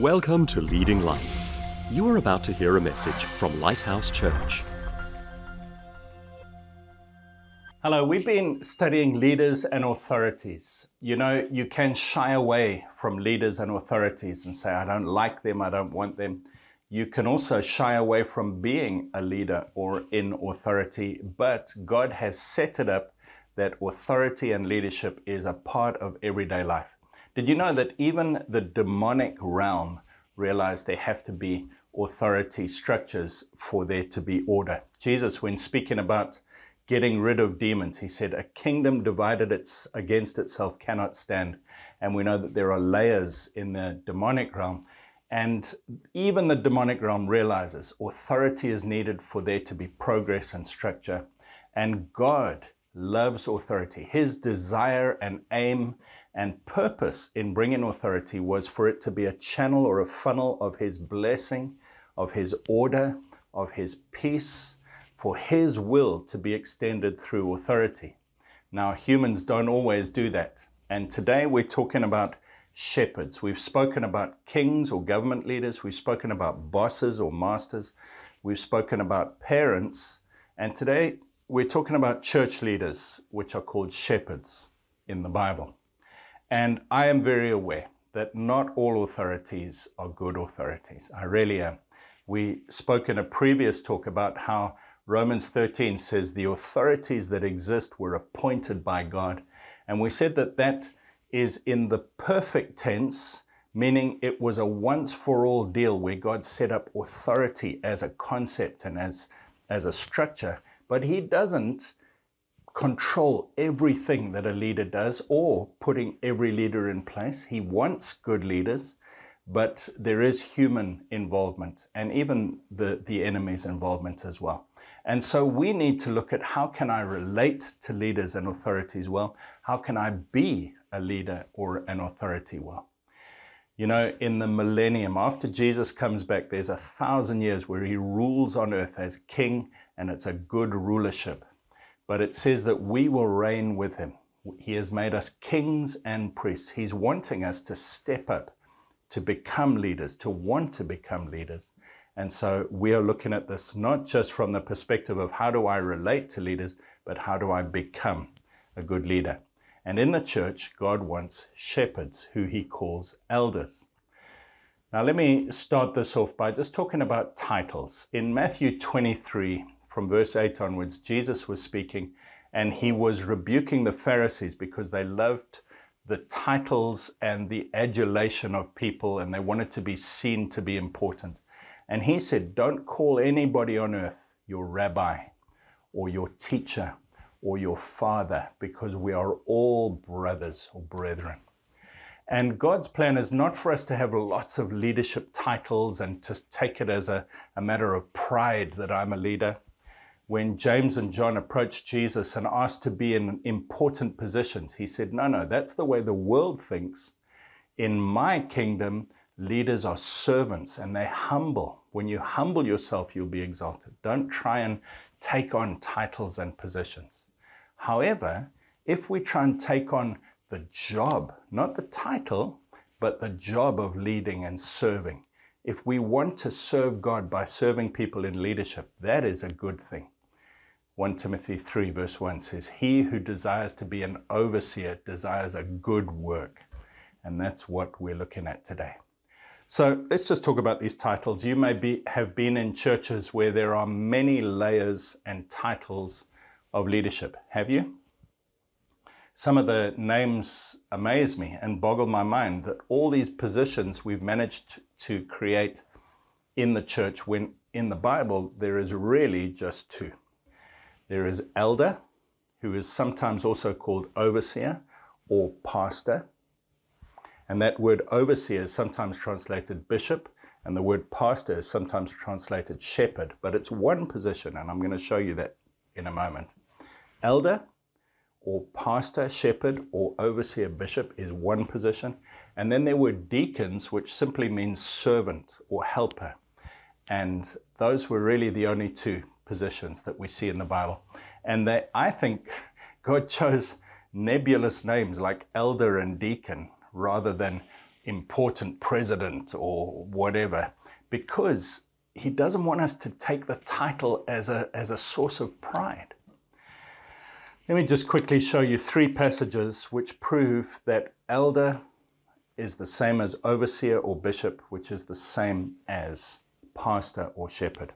Welcome to Leading Lights. You are about to hear a message from Lighthouse Church. Hello, we've been studying leaders and authorities. You know, you can shy away from leaders and authorities and say, I don't like them, I don't want them. You can also shy away from being a leader or in authority, but God has set it up that authority and leadership is a part of everyday life. Did you know that even the demonic realm realized there have to be authority structures for there to be order? Jesus, when speaking about getting rid of demons, he said, A kingdom divided its, against itself cannot stand. And we know that there are layers in the demonic realm. And even the demonic realm realizes authority is needed for there to be progress and structure. And God loves authority. His desire and aim and purpose in bringing authority was for it to be a channel or a funnel of His blessing, of His order, of His peace, for His will to be extended through authority. Now, humans don't always do that. And today we're talking about shepherds. We've spoken about kings or government leaders. We've spoken about bosses or masters. We've spoken about parents. And today we're talking about church leaders, which are called shepherds in the Bible. And I am very aware that not all authorities are good authorities. I really am. We spoke in a previous talk about how Romans 13 says the authorities that exist were appointed by God. And we said that that is in the perfect tense, meaning it was a once for all deal where God set up authority as a concept and as, as a structure. But He doesn't control everything that a leader does or putting every leader in place. He wants good leaders, but there is human involvement and even the, the enemy's involvement as well. And so we need to look at how can I relate to leaders and authorities well? How can I be a leader or an authority well? You know, in the millennium, after Jesus comes back, there's a thousand years where he rules on earth as king, and it's a good rulership but it says that we will reign with him. He has made us kings and priests. He's wanting us to step up, to become leaders, to want to become leaders. And so we are looking at this not just from the perspective of how do I relate to leaders, but how do I become a good leader. And in the church, God wants shepherds who he calls elders. Now, let me start this off by just talking about titles. In Matthew 23, from verse 8 onwards, Jesus was speaking and he was rebuking the Pharisees because they loved the titles and the adulation of people and they wanted to be seen to be important. And he said, Don't call anybody on earth your rabbi or your teacher or your father because we are all brothers or brethren. And God's plan is not for us to have lots of leadership titles and to take it as a, a matter of pride that I'm a leader when James and John approached Jesus and asked to be in important positions, he said, No, no, that's the way the world thinks. In my kingdom, leaders are servants and they're humble. When you humble yourself, you'll be exalted. Don't try and take on titles and positions. However, if we try and take on the job, not the title, but the job of leading and serving, if we want to serve God by serving people in leadership, that is a good thing. 1 Timothy 3, verse 1 says, He who desires to be an overseer desires a good work. And that's what we're looking at today. So let's just talk about these titles. You may be, have been in churches where there are many layers and titles of leadership. Have you? Some of the names amaze me and boggle my mind that all these positions we've managed to create in the church when in the Bible there is really just two. There is elder, who is sometimes also called overseer or pastor. And that word overseer is sometimes translated bishop, and the word pastor is sometimes translated shepherd, but it's one position, and I'm going to show you that in a moment. Elder or pastor, shepherd, or overseer, bishop is one position. And then there were deacons, which simply means servant or helper. And those were really the only two positions that we see in the Bible. And they, I think God chose nebulous names like elder and deacon rather than important president or whatever, because he doesn't want us to take the title as a, as a source of pride. Let me just quickly show you three passages which prove that elder is the same as overseer or bishop, which is the same as pastor or shepherd.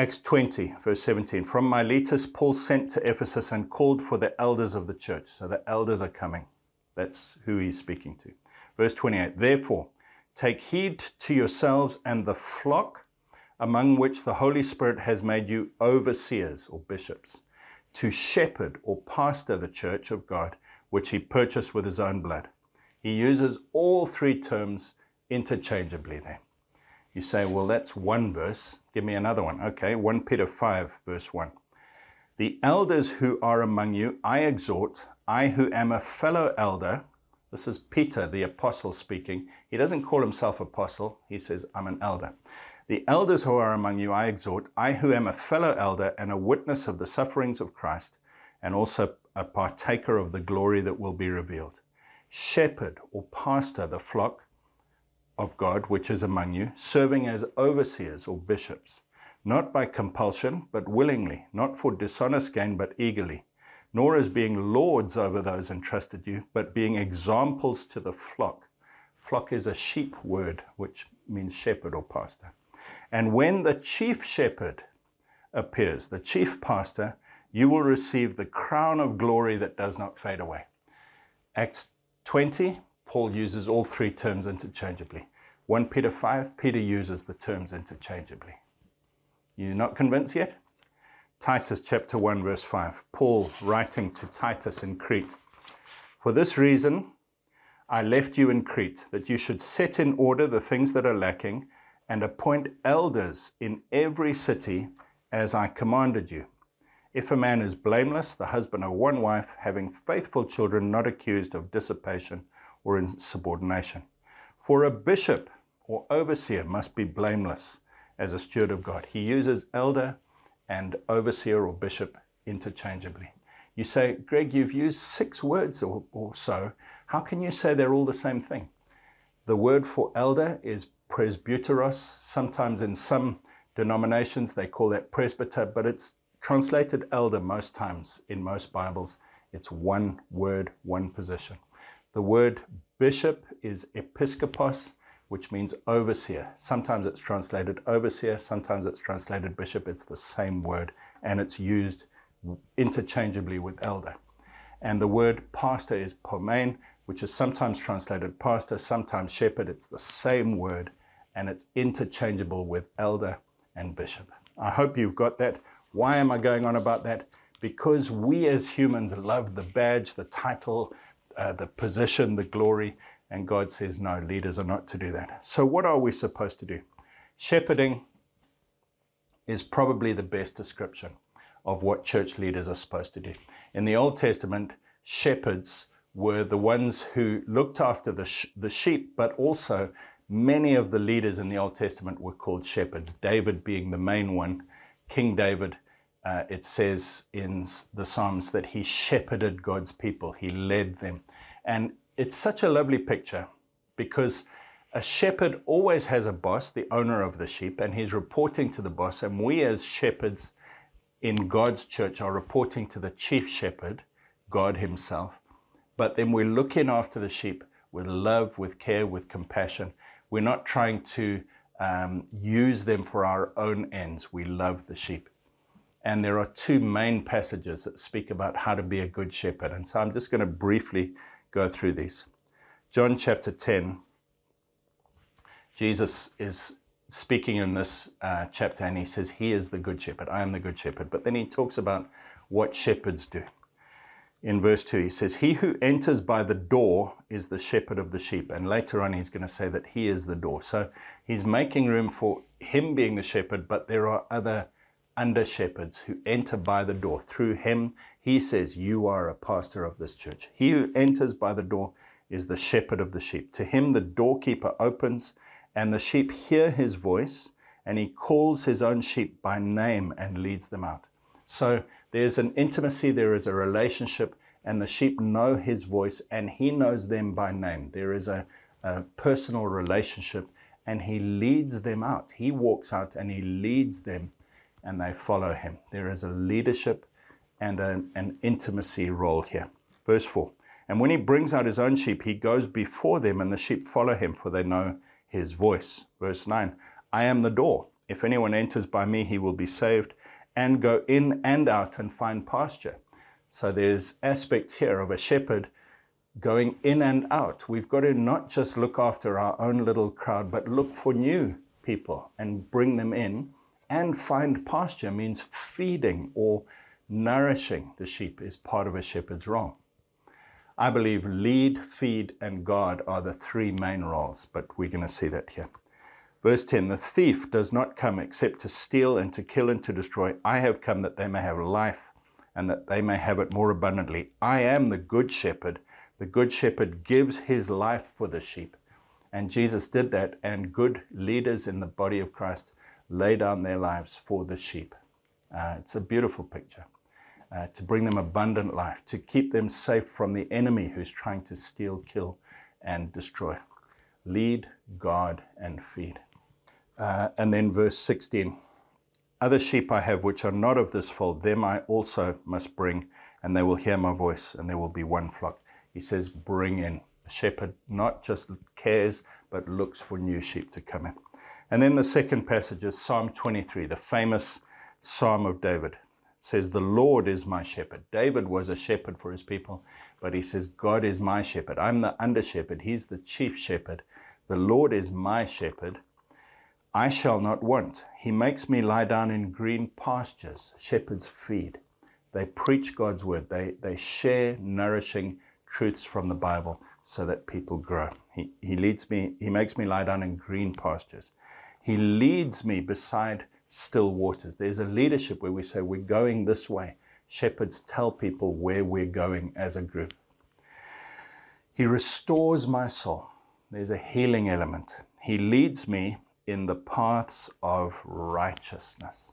Acts 20, verse 17. From Miletus, Paul sent to Ephesus and called for the elders of the church. So the elders are coming. That's who he's speaking to. Verse 28. Therefore, take heed to yourselves and the flock among which the Holy Spirit has made you overseers or bishops, to shepherd or pastor the church of God, which he purchased with his own blood. He uses all three terms interchangeably there. You say, well, that's one verse. Give me another one. Okay, 1 Peter 5, verse 1. The elders who are among you, I exhort, I who am a fellow elder. This is Peter, the apostle, speaking. He doesn't call himself apostle, he says, I'm an elder. The elders who are among you, I exhort, I who am a fellow elder and a witness of the sufferings of Christ, and also a partaker of the glory that will be revealed. Shepherd or pastor the flock of God which is among you, serving as overseers or bishops, not by compulsion, but willingly, not for dishonest gain, but eagerly, nor as being lords over those entrusted you, but being examples to the flock. Flock is a sheep word, which means shepherd or pastor. And when the chief shepherd appears, the chief pastor, you will receive the crown of glory that does not fade away. Acts 20, Paul uses all three terms interchangeably. 1 Peter 5, Peter uses the terms interchangeably. You're not convinced yet? Titus chapter 1, verse 5. Paul writing to Titus in Crete. For this reason, I left you in Crete, that you should set in order the things that are lacking and appoint elders in every city as I commanded you. If a man is blameless, the husband of one wife, having faithful children, not accused of dissipation or insubordination. For a bishop or overseer must be blameless as a steward of God. He uses elder and overseer or bishop interchangeably. You say, Greg, you've used six words or, or so. How can you say they're all the same thing? The word for elder is presbyteros. Sometimes in some denominations they call that presbyter, but it's translated elder most times in most Bibles. It's one word, one position. The word bishop is episkopos, which means overseer. Sometimes it's translated overseer, sometimes it's translated bishop. It's the same word, and it's used interchangeably with elder. And the word pastor is poimen, which is sometimes translated pastor, sometimes shepherd. It's the same word, and it's interchangeable with elder and bishop. I hope you've got that. Why am I going on about that? Because we as humans love the badge, the title, uh, the position, the glory, and God says, no, leaders are not to do that. So, what are we supposed to do? Shepherding is probably the best description of what church leaders are supposed to do. In the Old Testament, shepherds were the ones who looked after the, sh- the sheep, but also Many of the leaders in the Old Testament were called shepherds, David being the main one. King David, uh, it says in the Psalms that he shepherded God's people, he led them. And it's such a lovely picture because a shepherd always has a boss, the owner of the sheep, and he's reporting to the boss. And we, as shepherds in God's church, are reporting to the chief shepherd, God Himself. But then we're looking after the sheep with love, with care, with compassion. We're not trying to um, use them for our own ends. We love the sheep. And there are two main passages that speak about how to be a good shepherd. And so I'm just going to briefly go through these. John chapter 10, Jesus is speaking in this uh, chapter and he says, He is the good shepherd. I am the good shepherd. But then he talks about what shepherds do in verse 2. He says, He who enters by the door is the shepherd of the sheep. And later on, he's going to say that he is the door. So he's making room for him being the shepherd, but there are other under shepherds who enter by the door. Through him, he says, You are a pastor of this church. He who enters by the door is the shepherd of the sheep. To him, the doorkeeper opens, and the sheep hear his voice, and he calls his own sheep by name and leads them out. So there's an intimacy, there is a relationship, and the sheep know his voice and he knows them by name. There is a, a personal relationship, and he leads them out. He walks out and he leads them, and they follow him. There is a leadership and an, an intimacy role here. Verse 4 And when he brings out his own sheep, he goes before them, and the sheep follow him, for they know his voice. Verse 9 I am the door. If anyone enters by me, he will be saved and go in and out and find pasture. So there's aspects here of a shepherd going in and out. We've got to not just look after our own little crowd, but look for new people and bring them in. And find pasture means feeding or nourishing the sheep is part of a shepherd's role. I believe lead, feed, and guard are the three main roles, but we're going to see that here. Verse 10 The thief does not come except to steal and to kill and to destroy. I have come that they may have life and that they may have it more abundantly. I am the good shepherd. The good shepherd gives his life for the sheep. And Jesus did that, and good leaders in the body of Christ lay down their lives for the sheep. Uh, it's a beautiful picture. Uh, to bring them abundant life, to keep them safe from the enemy who's trying to steal, kill, and destroy. Lead, guard, and feed. Uh, and then verse 16 Other sheep I have which are not of this fold, them I also must bring, and they will hear my voice, and there will be one flock. He says, Bring in. A shepherd not just cares, but looks for new sheep to come in. And then the second passage is Psalm 23, the famous Psalm of David. It says, The Lord is my shepherd. David was a shepherd for his people, but he says, God is my shepherd. I'm the under shepherd. He's the chief shepherd. The Lord is my shepherd. I shall not want. He makes me lie down in green pastures. Shepherds feed. They preach God's word. They, they share nourishing truths from the Bible so that people grow. He, he leads me, he makes me lie down in green pastures. He leads me beside still waters. There's a leadership where we say we're going this way. Shepherds tell people where we're going as a group. He restores my soul. There's a healing element. He leads me in the paths of righteousness.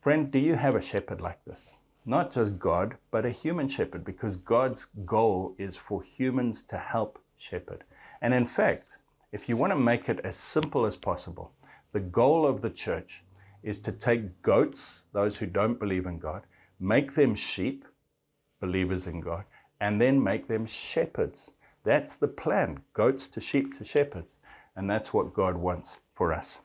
Friend, do you have a shepherd like this? Not just God, but a human shepherd, because God's goal is for humans to help shepherd. And in fact, if you want to make it as simple as possible, the goal of the church is to take goats, those who don't believe in God, make them sheep, believers in God, and then make them shepherds. That's the plan goats to sheep to shepherds. And that's what God wants for us.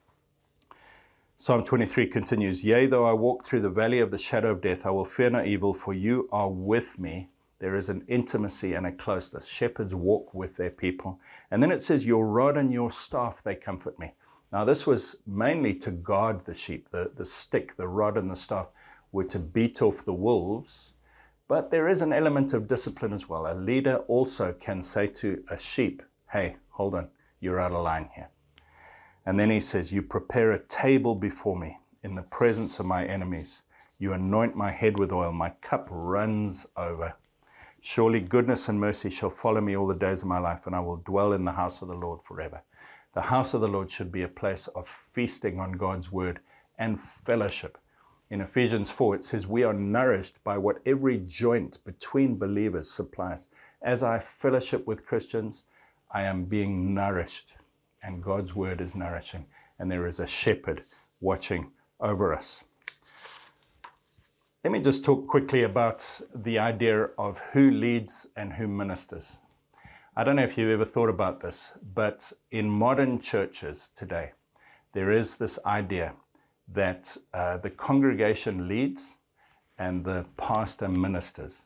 Psalm 23 continues Yea, though I walk through the valley of the shadow of death, I will fear no evil, for you are with me. There is an intimacy and a closeness. Shepherds walk with their people. And then it says, Your rod and your staff, they comfort me. Now, this was mainly to guard the sheep. The, the stick, the rod, and the staff were to beat off the wolves. But there is an element of discipline as well. A leader also can say to a sheep, Hey, hold on you're out of line here. And then he says, You prepare a table before me in the presence of my enemies. You anoint my head with oil, my cup runs over. Surely goodness and mercy shall follow me all the days of my life, and I will dwell in the house of the Lord forever. The house of the Lord should be a place of feasting on God's word and fellowship. In Ephesians 4, it says, We are nourished by what every joint between believers supplies. As I fellowship with Christians, I am being nourished, and God's word is nourishing, and there is a shepherd watching over us. Let me just talk quickly about the idea of who leads and who ministers. I don't know if you've ever thought about this, but in modern churches today, there is this idea that uh, the congregation leads and the pastor ministers.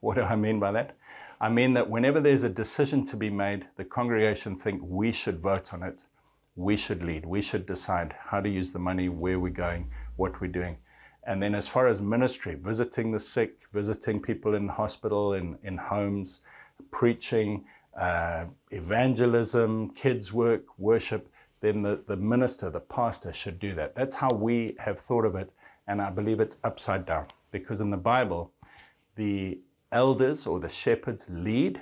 What do I mean by that? I mean that whenever there's a decision to be made, the congregation think we should vote on it, we should lead, we should decide how to use the money, where we're going, what we're doing. And then as far as ministry, visiting the sick, visiting people in hospital, in, in homes, preaching, uh, evangelism, kids' work, worship, then the, the minister, the pastor should do that. That's how we have thought of it, and I believe it's upside down. Because in the Bible, the elders or the shepherds lead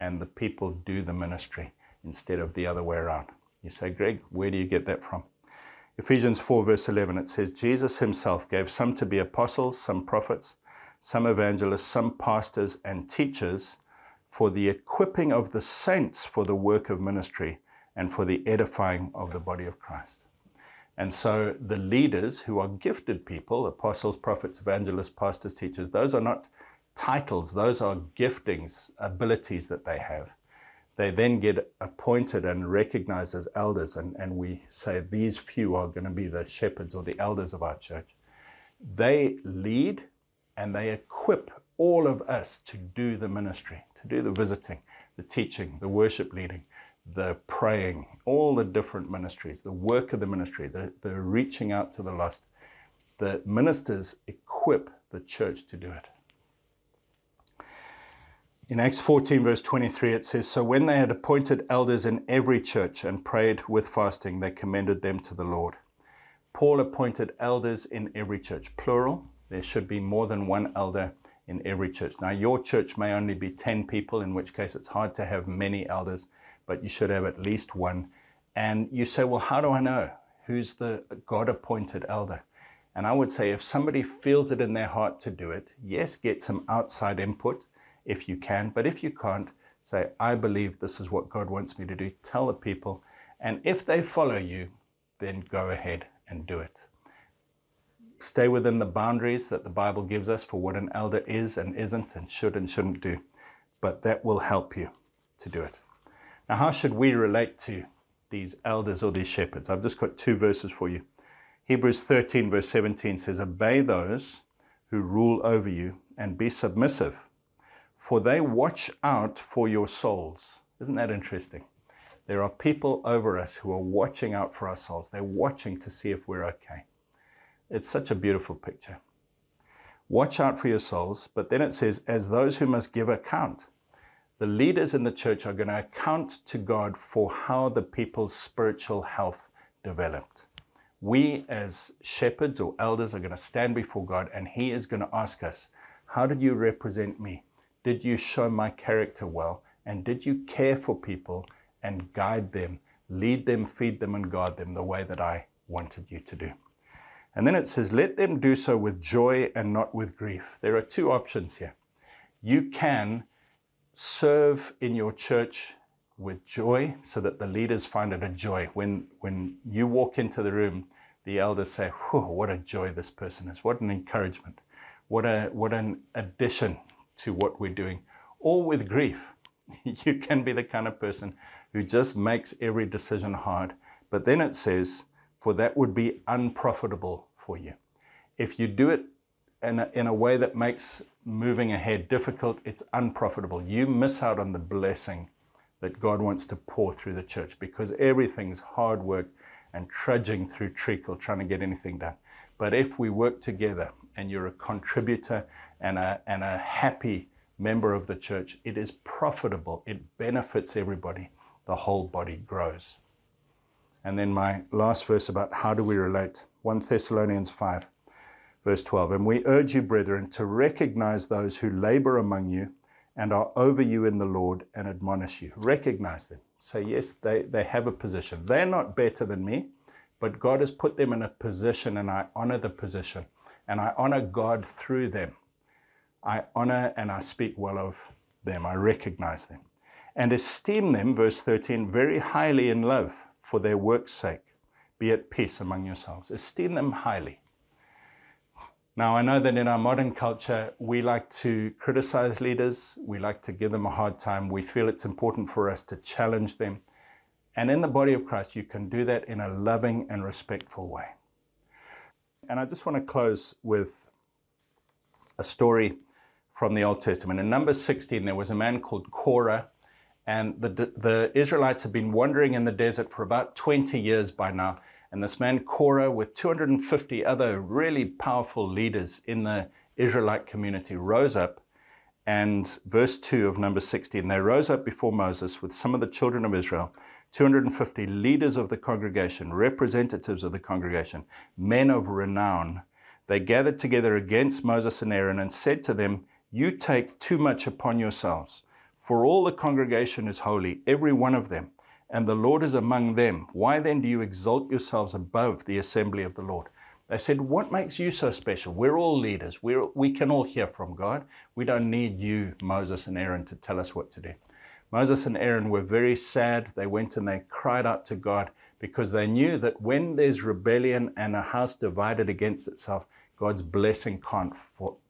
and the people do the ministry instead of the other way around. You say, Greg, where do you get that from? Ephesians 4, verse 11, it says, Jesus himself gave some to be apostles, some prophets, some evangelists, some pastors and teachers for the equipping of the saints for the work of ministry and for the edifying of the body of Christ. And so the leaders who are gifted people, apostles, prophets, evangelists, pastors, teachers, those are not titles, those are giftings, abilities that they have. They then get appointed and recognized as elders, and, and we say these few are going to be the shepherds or the elders of our church. They lead and they equip all of us to do the ministry, to do the visiting, the teaching, the worship leading, the praying, all the different ministries, the work of the ministry, the, the reaching out to the lost. The ministers equip the church to do it. In Acts 14, verse 23, it says So when they had appointed elders in every church and prayed with fasting, they commended them to the Lord. Paul appointed elders in every church, plural. There should be more than one elder in every church. Now, your church may only be 10 people, in which case it's hard to have many elders, but you should have at least one. And you say, Well, how do I know who's the God appointed elder? And I would say, if somebody feels it in their heart to do it, yes, get some outside input if you can. But if you can't, say, I believe this is what God wants me to do. Tell the people. And if they follow you, then go ahead and do it. Stay within the boundaries that the Bible gives us for what an elder is and isn't and should and shouldn't do. But that will help you to do it. Now, how should we relate to these elders or these shepherds? I've just got two verses for you. Hebrews 13, verse 17 says, Obey those who rule over you and be submissive for they watch out for your souls. Isn't that interesting? There are people over us who are watching out for our souls. They're watching to see if we're okay. It's such a beautiful picture. Watch out for your souls, but then it says, as those who must give account. The leaders in the church are going to account to God for how the people's spiritual health developed. We, as shepherds or elders, are going to stand before God, and He is going to ask us, How did you represent me? Did you show my character well? And did you care for people and guide them, lead them, feed them, and guard them the way that I wanted you to do? And then it says, let them do so with joy and not with grief. There are two options here. You can serve in your church with joy so that the leaders find it a joy. When, when you walk into the room, the elders say, What a joy this person is. What an encouragement. What, a, what an addition to what we're doing, or with grief. You can be the kind of person who just makes every decision hard. But then it says, for that would be unprofitable for you. If you do it in a, in a way that makes moving ahead difficult, it's unprofitable. You miss out on the blessing that God wants to pour through the church because everything's hard work and trudging through treacle trying to get anything done. But if we work together and you're a contributor and a, and a happy member of the church, it is profitable. It benefits everybody. The whole body grows. And then my last verse about how do we relate 1 Thessalonians 5, verse 12. And we urge you, brethren, to recognize those who labor among you and are over you in the Lord and admonish you. Recognize them. Say, yes, they, they have a position. They're not better than me, but God has put them in a position and I honor the position and I honor God through them. I honor and I speak well of them. I recognize them. And esteem them, verse 13, very highly in love for their work's sake. Be at peace among yourselves. Esteem them highly. Now, I know that in our modern culture, we like to criticize leaders, we like to give them a hard time, we feel it's important for us to challenge them. And in the body of Christ, you can do that in a loving and respectful way. And I just want to close with a story from the Old Testament. In Numbers 16, there was a man called Korah, and the, the Israelites had been wandering in the desert for about 20 years by now. And this man, Korah, with 250 other really powerful leaders in the Israelite community, rose up. And verse 2 of Numbers 16, they rose up before Moses with some of the children of Israel, 250 leaders of the congregation, representatives of the congregation, men of renown. They gathered together against Moses and Aaron and said to them, you take too much upon yourselves. For all the congregation is holy, every one of them, and the Lord is among them. Why then do you exalt yourselves above the assembly of the Lord? They said, What makes you so special? We're all leaders. We're, we can all hear from God. We don't need you, Moses and Aaron, to tell us what to do. Moses and Aaron were very sad. They went and they cried out to God because they knew that when there's rebellion and a house divided against itself, God's blessing can't,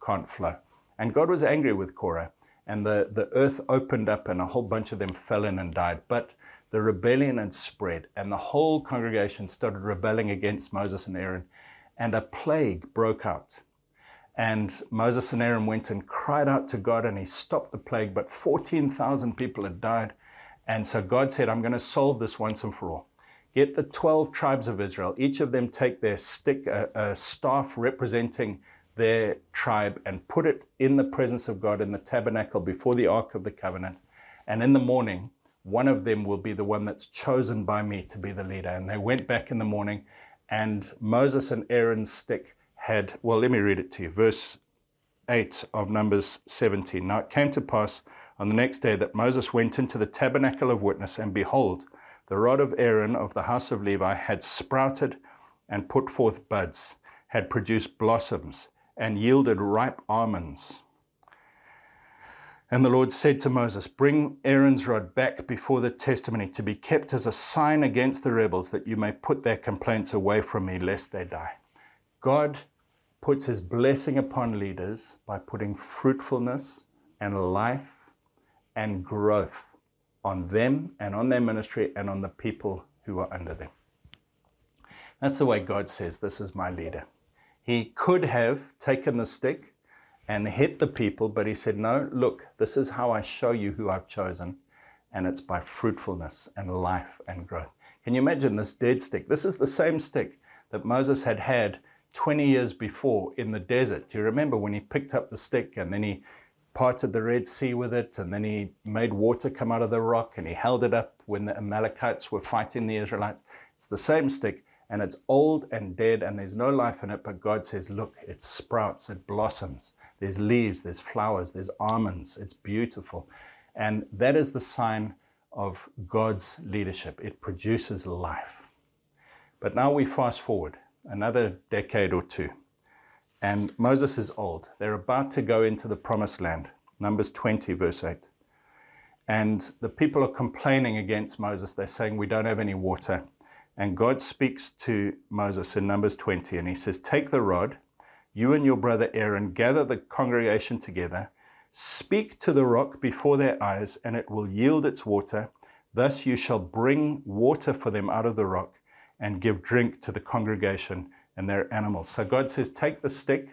can't flow. And God was angry with Korah, and the, the earth opened up, and a whole bunch of them fell in and died. But the rebellion had spread, and the whole congregation started rebelling against Moses and Aaron, and a plague broke out. And Moses and Aaron went and cried out to God, and he stopped the plague, but 14,000 people had died. And so God said, I'm going to solve this once and for all. Get the 12 tribes of Israel, each of them take their stick, a, a staff representing their tribe, and put it in the presence of God in the tabernacle before the Ark of the Covenant. And in the morning, one of them will be the one that's chosen by me to be the leader. And they went back in the morning, and Moses and Aaron's stick had, well, let me read it to you. Verse 8 of Numbers 17. Now it came to pass on the next day that Moses went into the tabernacle of witness, and behold, the rod of Aaron of the house of Levi had sprouted and put forth buds, had produced blossoms, and yielded ripe almonds. And the Lord said to Moses, Bring Aaron's rod back before the testimony to be kept as a sign against the rebels, that you may put their complaints away from me, lest they die. God puts his blessing upon leaders by putting fruitfulness and life and growth on them and on their ministry and on the people who are under them. That's the way God says, This is my leader. He could have taken the stick and hit the people, but he said, No, look, this is how I show you who I've chosen, and it's by fruitfulness and life and growth. Can you imagine this dead stick? This is the same stick that Moses had had 20 years before in the desert. Do you remember when he picked up the stick and then he parted the Red Sea with it, and then he made water come out of the rock, and he held it up when the Amalekites were fighting the Israelites. It's the same stick, and it's old and dead, and there's no life in it, but God says, Look, it sprouts, it blossoms. There's leaves, there's flowers, there's almonds. It's beautiful. And that is the sign of God's leadership. It produces life. But now we fast forward another decade or two. And Moses is old. They're about to go into the promised land. Numbers 20, verse 8. And the people are complaining against Moses. They're saying, We don't have any water. And God speaks to Moses in Numbers 20, and he says, Take the rod, you and your brother Aaron, gather the congregation together, speak to the rock before their eyes, and it will yield its water. Thus you shall bring water for them out of the rock, and give drink to the congregation and their animals. So God says, Take the stick,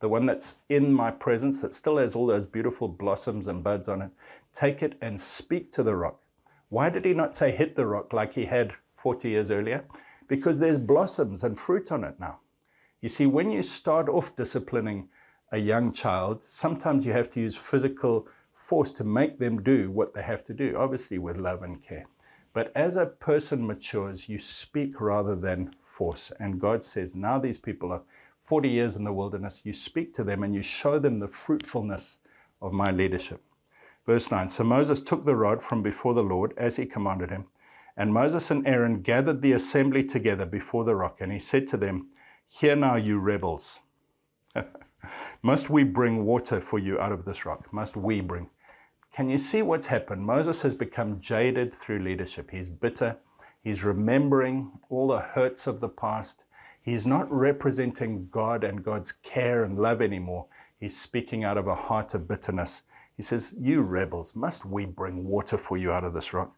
the one that's in my presence, that still has all those beautiful blossoms and buds on it, take it and speak to the rock. Why did he not say hit the rock like he had 40 years earlier? Because there's blossoms and fruit on it now. You see, when you start off disciplining a young child, sometimes you have to use physical force to make them do what they have to do, obviously with love and care. But as a person matures, you speak rather than force. And God says, now these people are 40 years in the wilderness. You speak to them and you show them the fruitfulness of my leadership. Verse 9 So Moses took the rod from before the Lord as he commanded him. And Moses and Aaron gathered the assembly together before the rock. And he said to them, Hear now, you rebels. Must we bring water for you out of this rock? Must we bring? Can you see what's happened? Moses has become jaded through leadership. He's bitter. He's remembering all the hurts of the past. He's not representing God and God's care and love anymore. He's speaking out of a heart of bitterness. He says, You rebels, must we bring water for you out of this rock?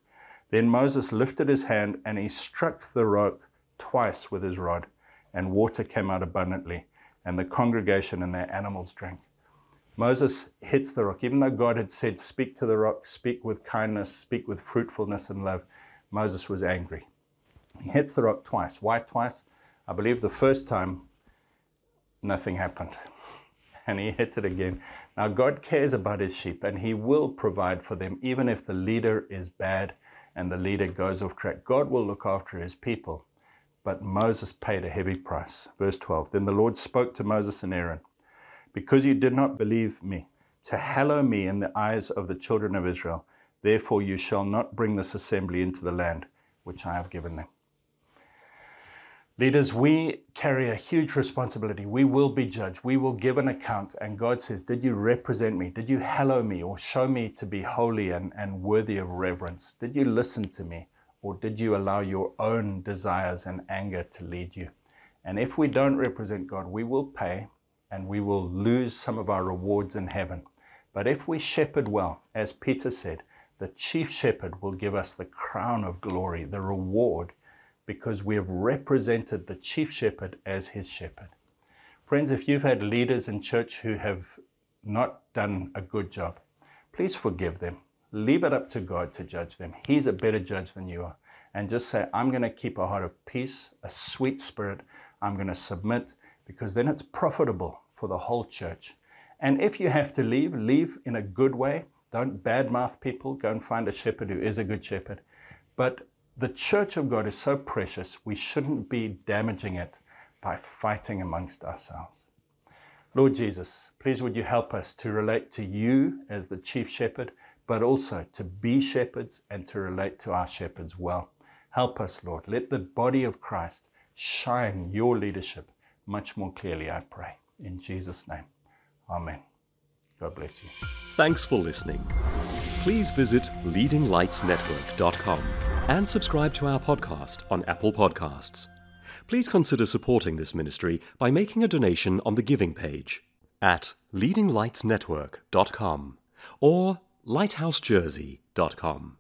Then Moses lifted his hand and he struck the rock twice with his rod, and water came out abundantly, and the congregation and their animals drank. Moses hits the rock. Even though God had said, Speak to the rock, speak with kindness, speak with fruitfulness and love, Moses was angry. He hits the rock twice. Why twice? I believe the first time, nothing happened. And he hit it again. Now, God cares about his sheep and he will provide for them, even if the leader is bad and the leader goes off track. God will look after his people. But Moses paid a heavy price. Verse 12 Then the Lord spoke to Moses and Aaron, Because you did not believe me, to hallow me in the eyes of the children of Israel, Therefore, you shall not bring this assembly into the land which I have given them. Leaders, we carry a huge responsibility. We will be judged. We will give an account. And God says, Did you represent me? Did you hallow me or show me to be holy and, and worthy of reverence? Did you listen to me? Or did you allow your own desires and anger to lead you? And if we don't represent God, we will pay and we will lose some of our rewards in heaven. But if we shepherd well, as Peter said, the chief shepherd will give us the crown of glory, the reward because we have represented the chief shepherd as his shepherd. Friends, if you've had leaders in church who have not done a good job, please forgive them. Leave it up to God to judge them. He's a better judge than you are. And just say, I'm going to keep a heart of peace, a sweet spirit. I'm going to submit because then it's profitable for the whole church. And if you have to leave, leave in a good way. Don't badmouth people. Go and find a shepherd who is a good shepherd. But the church of God is so precious, we shouldn't be damaging it by fighting amongst ourselves. Lord Jesus, please would you help us to relate to you as the chief shepherd, but also to be shepherds and to relate to our shepherds well. Help us, Lord. Let the body of Christ shine your leadership much more clearly, I pray. In Jesus' name, Amen. God bless you. Thanks for listening. Please visit leadinglightsnetwork.com and subscribe to our podcast on Apple Podcasts. Please consider supporting this ministry by making a donation on the giving page at leadinglightsnetwork.com or lighthousejersey.com.